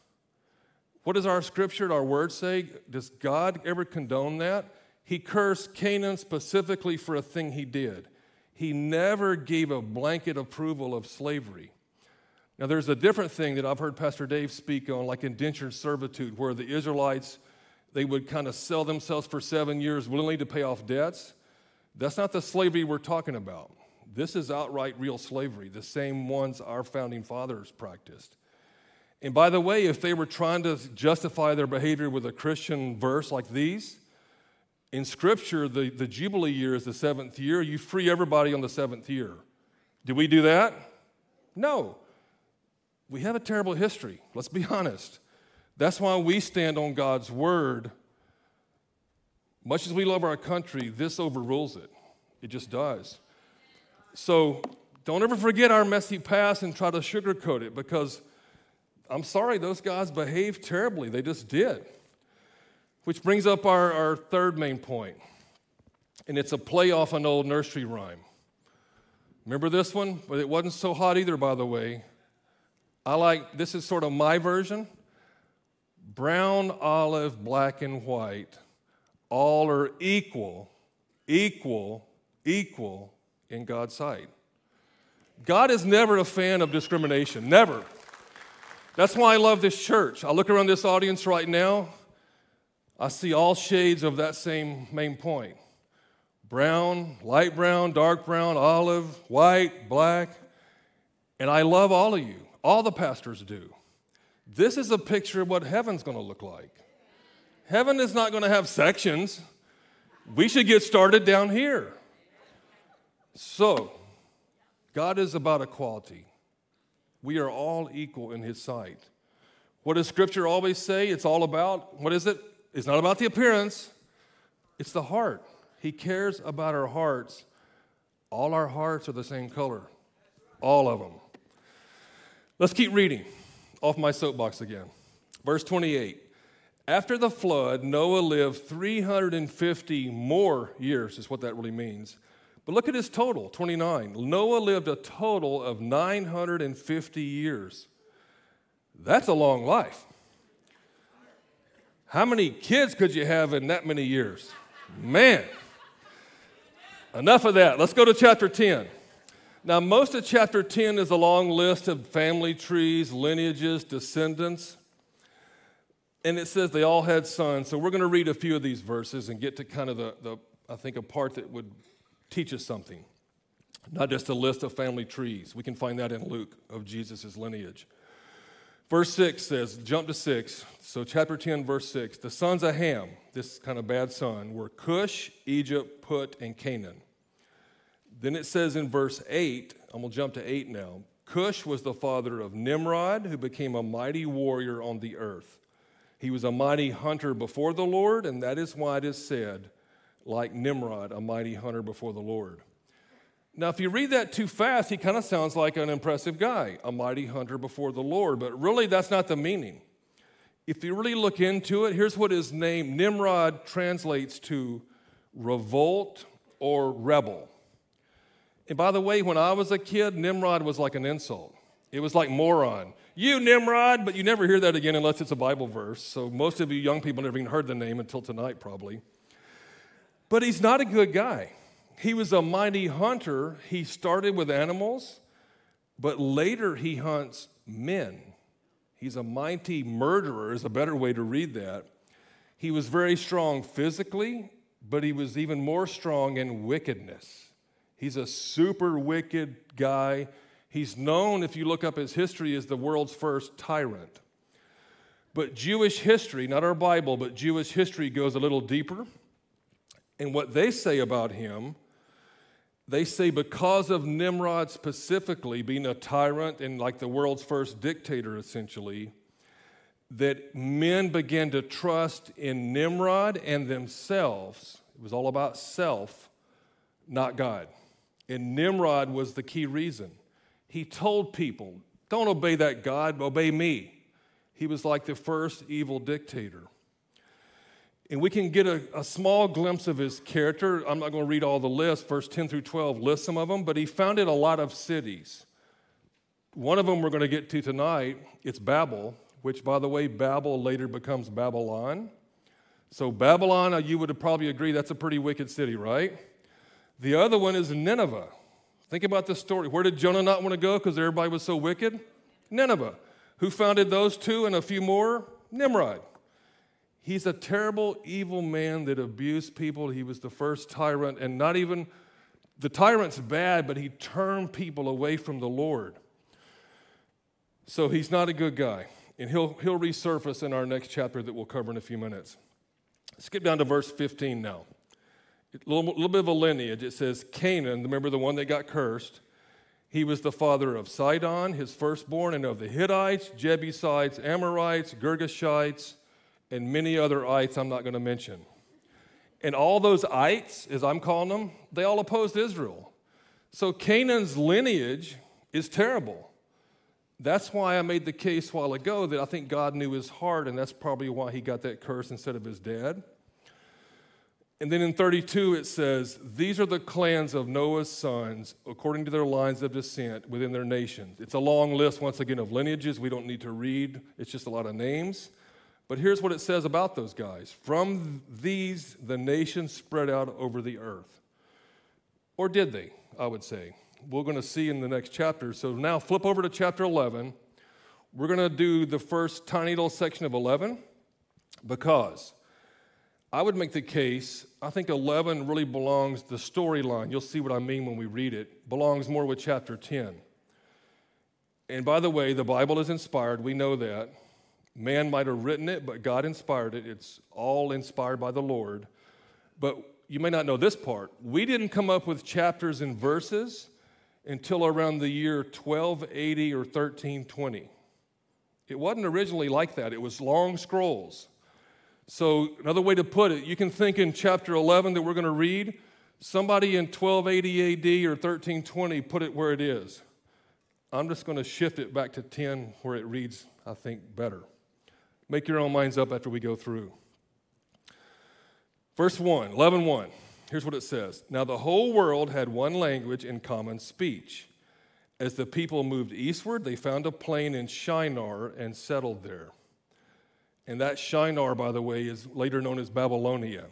What does our scripture, our word say? Does God ever condone that? He cursed Canaan specifically for a thing he did. He never gave a blanket approval of slavery. Now, there's a different thing that I've heard Pastor Dave speak on, like indentured servitude, where the Israelites, they would kind of sell themselves for seven years willingly to pay off debts. That's not the slavery we're talking about. This is outright real slavery, the same ones our founding fathers practiced. And by the way, if they were trying to justify their behavior with a Christian verse like these, in Scripture, the, the Jubilee year is the seventh year. You free everybody on the seventh year. Do we do that? No. We have a terrible history, let's be honest. That's why we stand on God's word. Much as we love our country, this overrules it. It just does. So don't ever forget our messy past and try to sugarcoat it because I'm sorry, those guys behaved terribly. They just did. Which brings up our, our third main point, and it's a play off an old nursery rhyme. Remember this one? But it wasn't so hot either, by the way. I like, this is sort of my version brown, olive, black, and white, all are equal, equal, equal in God's sight. God is never a fan of discrimination, never. That's why I love this church. I look around this audience right now, I see all shades of that same main point brown, light brown, dark brown, olive, white, black. And I love all of you. All the pastors do. This is a picture of what heaven's to look like. Heaven is not to have sections. We should get started down here. So, God is about equality. We are all equal in His sight. What does Scripture always say? It's all about, what is it? It's not about the appearance, it's the heart. He cares about our hearts. All our hearts are the same color, all of them. Let's keep reading off my soapbox again. Verse 28. After the flood, Noah lived 350 more years, is what that really means. But look at his total 29. Noah lived a total of 950 years. That's a long life. How many kids could you have in that many years? Man. Enough of that. Let's go to chapter 10. Now, most of chapter 10 is a long list of family trees, lineages, descendants. And it says they all had sons. So we're going to read a few of these verses and get to kind of the, the I think, a part that would teach us something, not just a list of family trees. We can find that in Luke of Jesus' lineage. Verse 6 says, jump to 6. So, chapter 10, verse 6. The sons of Ham, this kind of bad son, were Cush, Egypt, Put, and Canaan. Then it says in verse 8, I'm going to jump to 8 now. Cush was the father of Nimrod, who became a mighty warrior on the earth. He was a mighty hunter before the Lord, and that is why it is said, like Nimrod, a mighty hunter before the Lord. Now, if you read that too fast, he kind of sounds like an impressive guy, a mighty hunter before the Lord, but really that's not the meaning. If you really look into it, here's what his name, Nimrod, translates to revolt or rebel. And by the way, when I was a kid, Nimrod was like an insult. It was like moron. You, Nimrod, but you never hear that again unless it's a Bible verse. So most of you young people never even heard the name until tonight, probably. But he's not a good guy. He was a mighty hunter. He started with animals, but later he hunts men. He's a mighty murderer, is a better way to read that. He was very strong physically, but he was even more strong in wickedness. He's a super wicked guy. He's known, if you look up his history, as the world's first tyrant. But Jewish history, not our Bible, but Jewish history goes a little deeper. And what they say about him, they say because of Nimrod specifically being a tyrant and like the world's first dictator, essentially, that men began to trust in Nimrod and themselves. It was all about self, not God. And Nimrod was the key reason. He told people, don't obey that God, obey me. He was like the first evil dictator. And we can get a, a, small glimpse of his character. I'm not going to read all the list, verse 10 through 12 lists some of them, but he founded a lot of cities. One of them we're going to get to tonight, it's Babel, which, by the way, Babel later becomes Babylon. So, Babylon, uh, you would probably agree that's a pretty wicked city, right? The other one is Nineveh. Think about this story. Where did Jonah not want to go because everybody was so wicked? Nineveh. Who founded those two and a few more? Nimrod. He's a terrible, evil man that abused people. He was the first tyrant, and not even the tyrant's bad, but he turned people away from the Lord. So he's not a good guy. And he'll, he'll resurface in our next chapter that we'll cover in a few minutes. Skip down to verse 15 now. A little, little bit of a lineage. It says Canaan, remember the one that got cursed, he was the father of Sidon, his firstborn, and of the Hittites, Jebusites, Amorites, Girgashites, and many other ites I'm not going to mention. And all those ites, as I'm calling them, they all opposed Israel. So Canaan's lineage is terrible. That's why I made the case a while ago that I think God knew his heart, and that's probably why he got that curse instead of his dad. And then in 32, it says, These are the clans of Noah's sons according to their lines of descent within their nations. It's a long list, once again, of lineages we don't need to read, it's just a lot of names. But here's what it says about those guys From these, the nations spread out over the earth. Or did they, I would say? We're going to see in the next chapter. So now flip over to chapter 11. We're going to do the first tiny little section of 11 because I would make the case, I think 11 really belongs, the storyline, you'll see what I mean when we read it, belongs more with chapter 10. And by the way, the Bible is inspired, we know that. Man might have written it, but God inspired it. It's all inspired by the Lord. But you may not know this part. We didn't come up with chapters and verses until around the year 1280 or 1320. It wasn't originally like that, it was long scrolls. So, another way to put it, you can think in chapter 11 that we're going to read, somebody in 1280 AD or 1320 put it where it is. I'm just going to shift it back to 10 where it reads, I think, better. Make your own minds up after we go through. Verse 1, 11 1. Here's what it says Now the whole world had one language and common speech. As the people moved eastward, they found a plain in Shinar and settled there. And that Shinar, by the way, is later known as Babylonia.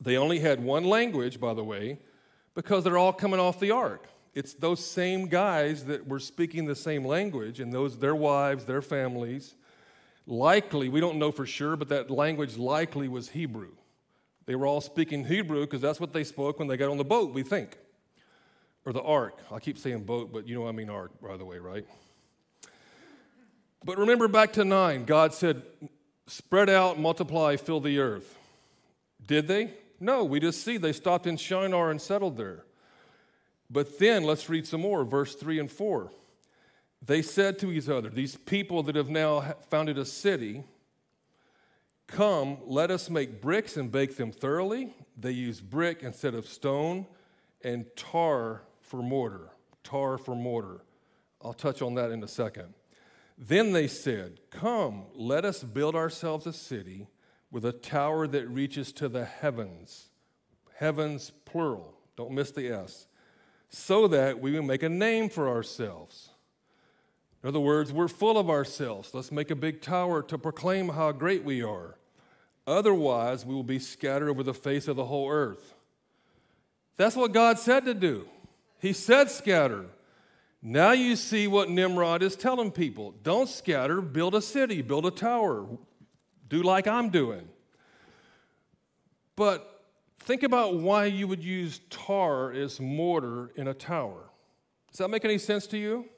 They only had one language, by the way, because they're all coming off the ark. It's those same guys that were speaking the same language, and those their wives, their families. Likely, we don't know for sure, but that language likely was Hebrew. They were all speaking Hebrew because that's what they spoke when they got on the boat, we think. Or the ark. I keep saying boat, but you know I mean ark, by the way, right? But remember back to 9, God said, spread out, multiply, fill the earth. Did they? No, we just see they stopped in Shinar and settled there. But then let's read some more, verse 3 and 4. They said to each other, these people that have now founded a city, Come, let us make bricks and bake them thoroughly. They used brick instead of stone and tar for mortar. Tar for mortar. I'll touch on that in a second. Then they said, Come, let us build ourselves a city with a tower that reaches to the heavens. Heavens, plural. Don't miss the S. So that we will make a name for ourselves. In other words, we're full of ourselves. Let's make a big tower to proclaim how great we are. Otherwise, we will be scattered over the face of the whole earth. That's what God said to do. He said scatter. Now you see what Nimrod is telling people don't scatter, build a city, build a tower, do like I'm doing. But think about why you would use tar as mortar in a tower. Does that make any sense to you?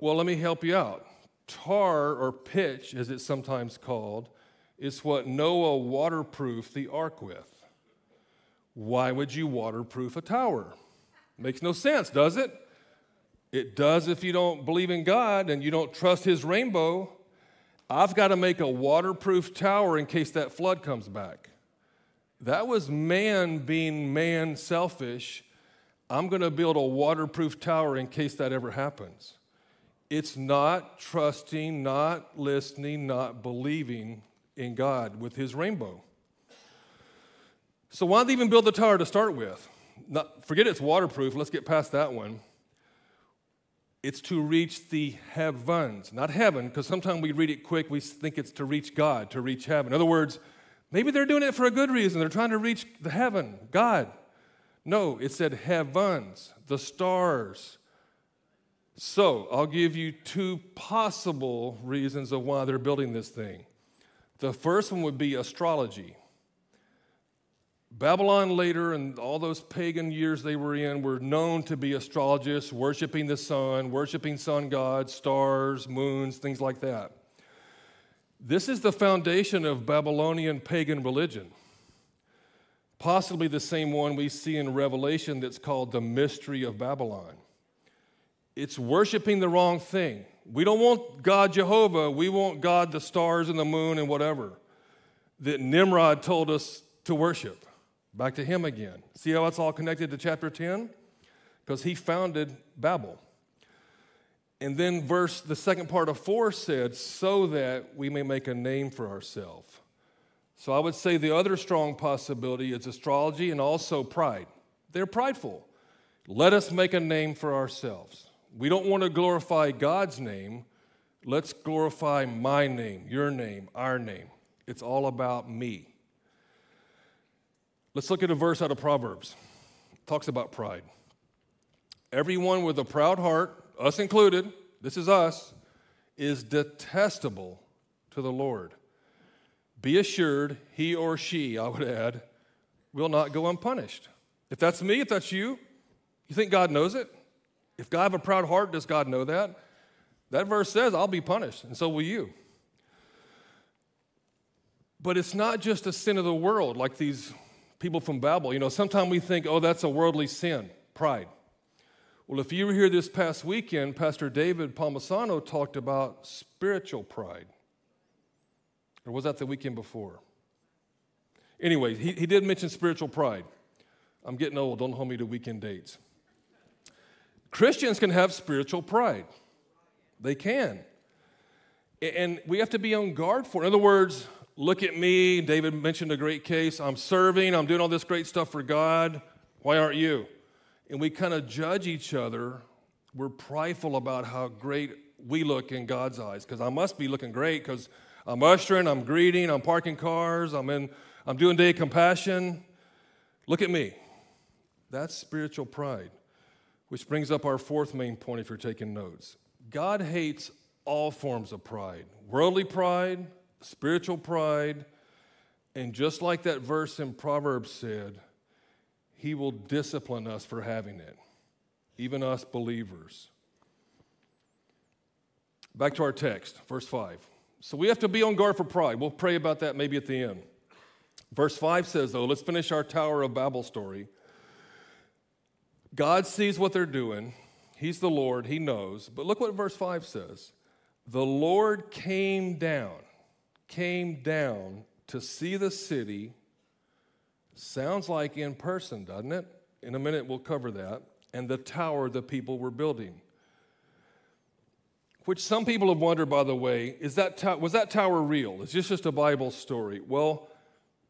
Well, let me help you out. Tar, or pitch as it's sometimes called, is what Noah waterproofed the ark with. Why would you waterproof a tower? Makes no sense, does it? It does if you don't believe in God and you don't trust His rainbow. I've got to make a waterproof tower in case that flood comes back. That was man being man selfish. I'm going to build a waterproof tower in case that ever happens. It's not trusting, not listening, not believing in God with his rainbow. So, why did they even build the tower to start with? Not, forget it's waterproof, let's get past that one. It's to reach the heavens, not heaven, because sometimes we read it quick, we think it's to reach God, to reach heaven. In other words, maybe they're doing it for a good reason. They're trying to reach the heaven, God. No, it said heavens, the stars. So, I'll give you two possible reasons of why they're building this thing. The first one would be astrology. Babylon later and all those pagan years they were in were known to be astrologists, worshiping the sun, worshiping sun gods, stars, moons, things like that. This is the foundation of Babylonian pagan religion. Possibly the same one we see in Revelation that's called the mystery of Babylon. It's worshiping the wrong thing. We don't want God Jehovah, we want God the stars and the moon and whatever that Nimrod told us to worship. Back to him again. See how it's all connected to chapter 10? Because he founded Babel. And then verse the second part of 4 said, so that we may make a name for ourselves. So I would say the other strong possibility is astrology and also pride. They're prideful. Let us make a name for ourselves. We don't want to glorify God's name. Let's glorify my name, your name, our name. It's all about me. Let's look at a verse out of Proverbs. It talks about pride. Everyone with a proud heart, us included, this is us, is detestable to the Lord. Be assured, he or she, I would add, will not go unpunished. If that's me, if that's you, you think God knows it? If God have a proud heart, does God know that? That verse says, I'll be punished, and so will you. But it's not just a sin of the world like these people from Babel. You know, sometimes we think, oh, that's a worldly sin, pride. Well, if you were here this past weekend, Pastor David Palmisano talked about spiritual pride. Or was that the weekend before? Anyway, he, he did mention spiritual pride. I'm getting old, don't hold me to weekend dates. Christians can have spiritual pride. They can. And we have to be on guard for it. In other words, look at me. David mentioned a great case. I'm serving, I'm doing all this great stuff for God. Why aren't you? And we kind of judge each other. We're prideful about how great we look in God's eyes because I must be looking great because I'm ushering, I'm greeting, I'm parking cars, I'm, in, I'm doing day of compassion. Look at me. That's spiritual pride, which brings up our fourth main point if you're taking notes. God hates all forms of pride worldly pride, spiritual pride, and just like that verse in Proverbs said, He will discipline us for having it, even us believers. Back to our text, verse 5. So we have to be on guard for pride. We'll pray about that maybe at the end. Verse 5 says, though, let's finish our Tower of Babel story. God sees what they're doing. He's the Lord, He knows. But look what verse 5 says The Lord came down came down to see the city. Sounds like in person, doesn't it? In a minute, we'll cover that. And the tower the people were building. Which some people have wondered, by the way, is that was that tower real? Is this just a Bible story? Well,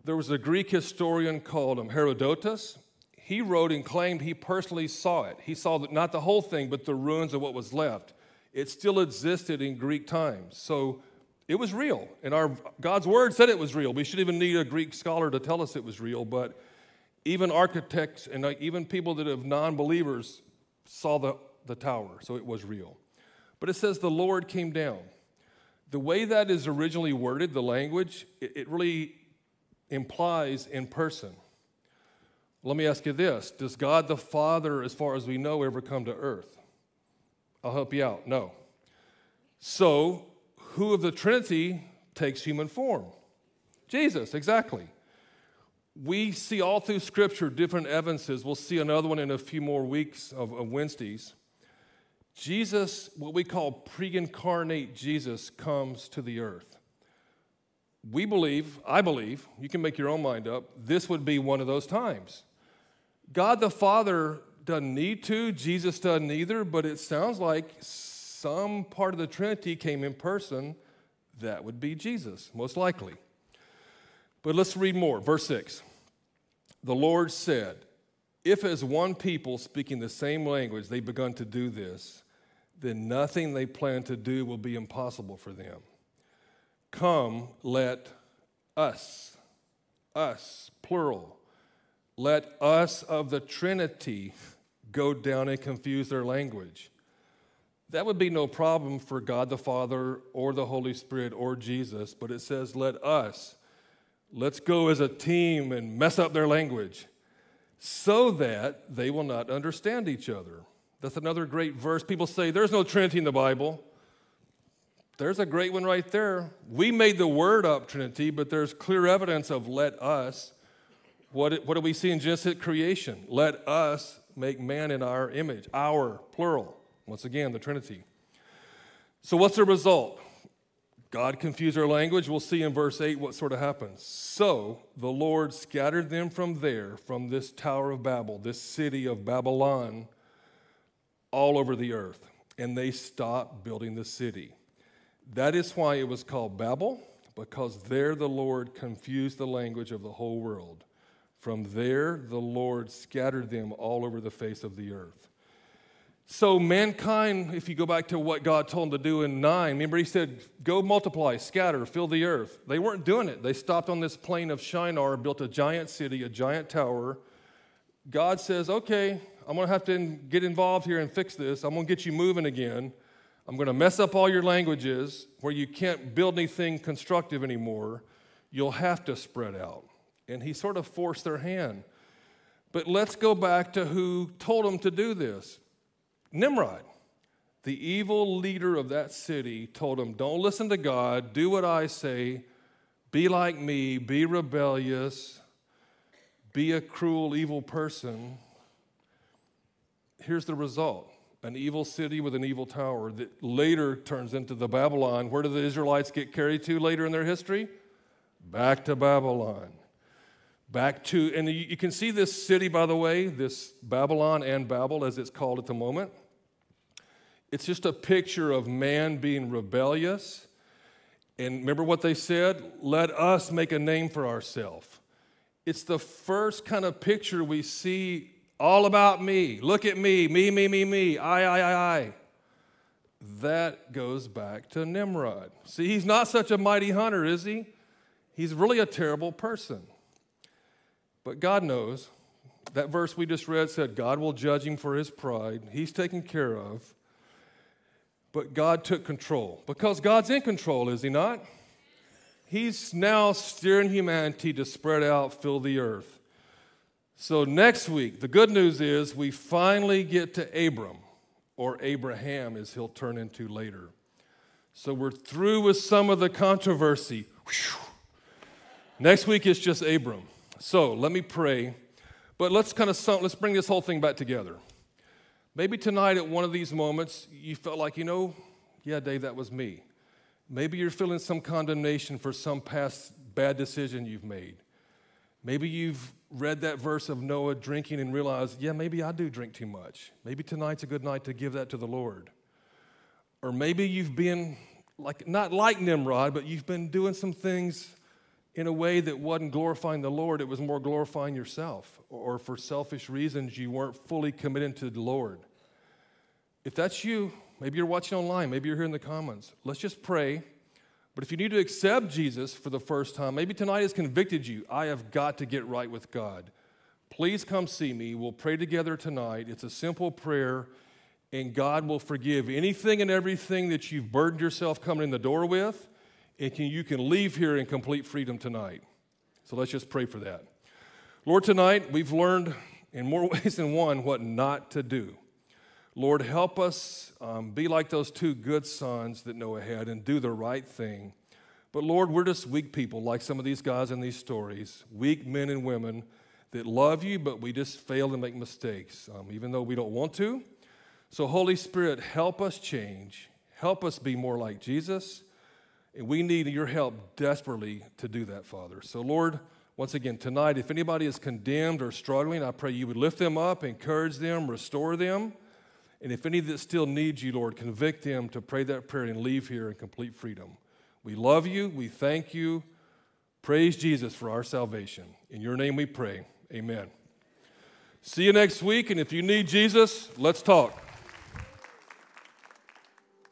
there was a Greek historian called Herodotus. He wrote and claimed he personally saw it. He saw not the whole thing, but the ruins of what was left. It still existed in Greek times. So it was real. And our God's word said it was real. We should even need a Greek scholar to tell us it was real, but even architects and uh, even people that have non-believers saw the, the tower, so it was real. But it says the Lord came down. The way that is originally worded, the language, it, it really implies in person. Let me ask you this Does God the Father, as far as we know, ever come to earth? I'll help you out. No. So, who of the Trinity takes human form? Jesus, exactly. We see all through Scripture different evidences. We'll see another one in a few more weeks of, of Wednesdays. Jesus, what we call pre incarnate Jesus, comes to the earth. We believe, I believe, you can make your own mind up, this would be one of those times. God the Father doesn't need to, Jesus doesn't either, but it sounds like some part of the Trinity came in person. That would be Jesus, most likely. But let's read more. Verse 6. The Lord said, If as one people speaking the same language they've begun to do this, then nothing they plan to do will be impossible for them. Come, let us, us, plural, let us of the Trinity go down and confuse their language. That would be no problem for God the Father or the Holy Spirit or Jesus, but it says, let us Let's go as a team and mess up their language so that they will not understand each other. That's another great verse. People say there's no Trinity in the Bible. There's a great one right there. We made the word up Trinity, but there's clear evidence of let us. What, what do we see in Genesis creation? Let us make man in our image, our plural. Once again, the Trinity. So, what's the result? God confused our language. We'll see in verse 8 what sort of happens. So the Lord scattered them from there, from this Tower of Babel, this city of Babylon, all over the earth. And they stopped building the city. That is why it was called Babel, because there the Lord confused the language of the whole world. From there, the Lord scattered them all over the face of the earth. So, mankind, if you go back to what God told them to do in 9, remember he said, Go multiply, scatter, fill the earth. They weren't doing it. They stopped on this plain of Shinar, built a giant city, a giant tower. God says, Okay, I'm going to have to get involved here and fix this. I'm going to get you moving again. I'm going to mess up all your languages where you can't build anything constructive anymore. You'll have to spread out. And he sort of forced their hand. But let's go back to who told them to do this. Nimrod, the evil leader of that city, told him, Don't listen to God, do what I say, be like me, be rebellious, be a cruel, evil person. Here's the result an evil city with an evil tower that later turns into the Babylon. Where do the Israelites get carried to later in their history? Back to Babylon. Back to, and you can see this city, by the way, this Babylon and Babel, as it's called at the moment. It's just a picture of man being rebellious. And remember what they said? Let us make a name for ourselves. It's the first kind of picture we see all about me. Look at me, me, me, me, me, I, I, I, I. That goes back to Nimrod. See, he's not such a mighty hunter, is he? He's really a terrible person. But God knows. That verse we just read said God will judge him for his pride. He's taken care of. But God took control because God's in control, is He not? He's now steering humanity to spread out, fill the earth. So, next week, the good news is we finally get to Abram, or Abraham, as he'll turn into later. So, we're through with some of the controversy. Whew. Next week is just Abram. So, let me pray. But let's kind of let's bring this whole thing back together. Maybe tonight at one of these moments, you felt like, you know, yeah, Dave, that was me. Maybe you're feeling some condemnation for some past bad decision you've made. Maybe you've read that verse of Noah drinking and realized, yeah, maybe I do drink too much. Maybe tonight's a good night to give that to the Lord. Or maybe you've been like, not like Nimrod, but you've been doing some things in a way that wasn't glorifying the Lord, it was more glorifying yourself, or for selfish reasons, you weren't fully committed to the Lord. If that's you, maybe you're watching online, maybe you're here in the comments, let's just pray. But if you need to accept Jesus for the first time, maybe tonight has convicted you, I have got to get right with God. Please come see me. We'll pray together tonight. It's a simple prayer. and God will forgive anything and everything that you've burdened yourself coming in the door with, and can, you can leave here in complete freedom tonight. So let's just pray for that. Lord, tonight we've learned in more (laughs) ways than one what not to do. Lord, help us um, be like those two good sons that Noah had and do the right thing. But Lord, we're just weak people, like some of these guys in these stories, weak men and women that love you, but we just fail to make mistakes, um, even though we don't want to. So, Holy Spirit, help us change. Help us be more like Jesus. And we need your help desperately to do that, Father. So, Lord, once again, tonight, if anybody is condemned or struggling, I pray you would lift them up, encourage them, restore them. And if any that still needs you, Lord, convict them to pray that prayer and leave here in complete freedom. We love you. We thank you. Praise Jesus for our salvation. In your name we pray. Amen. See you next week. And if you need Jesus, let's talk.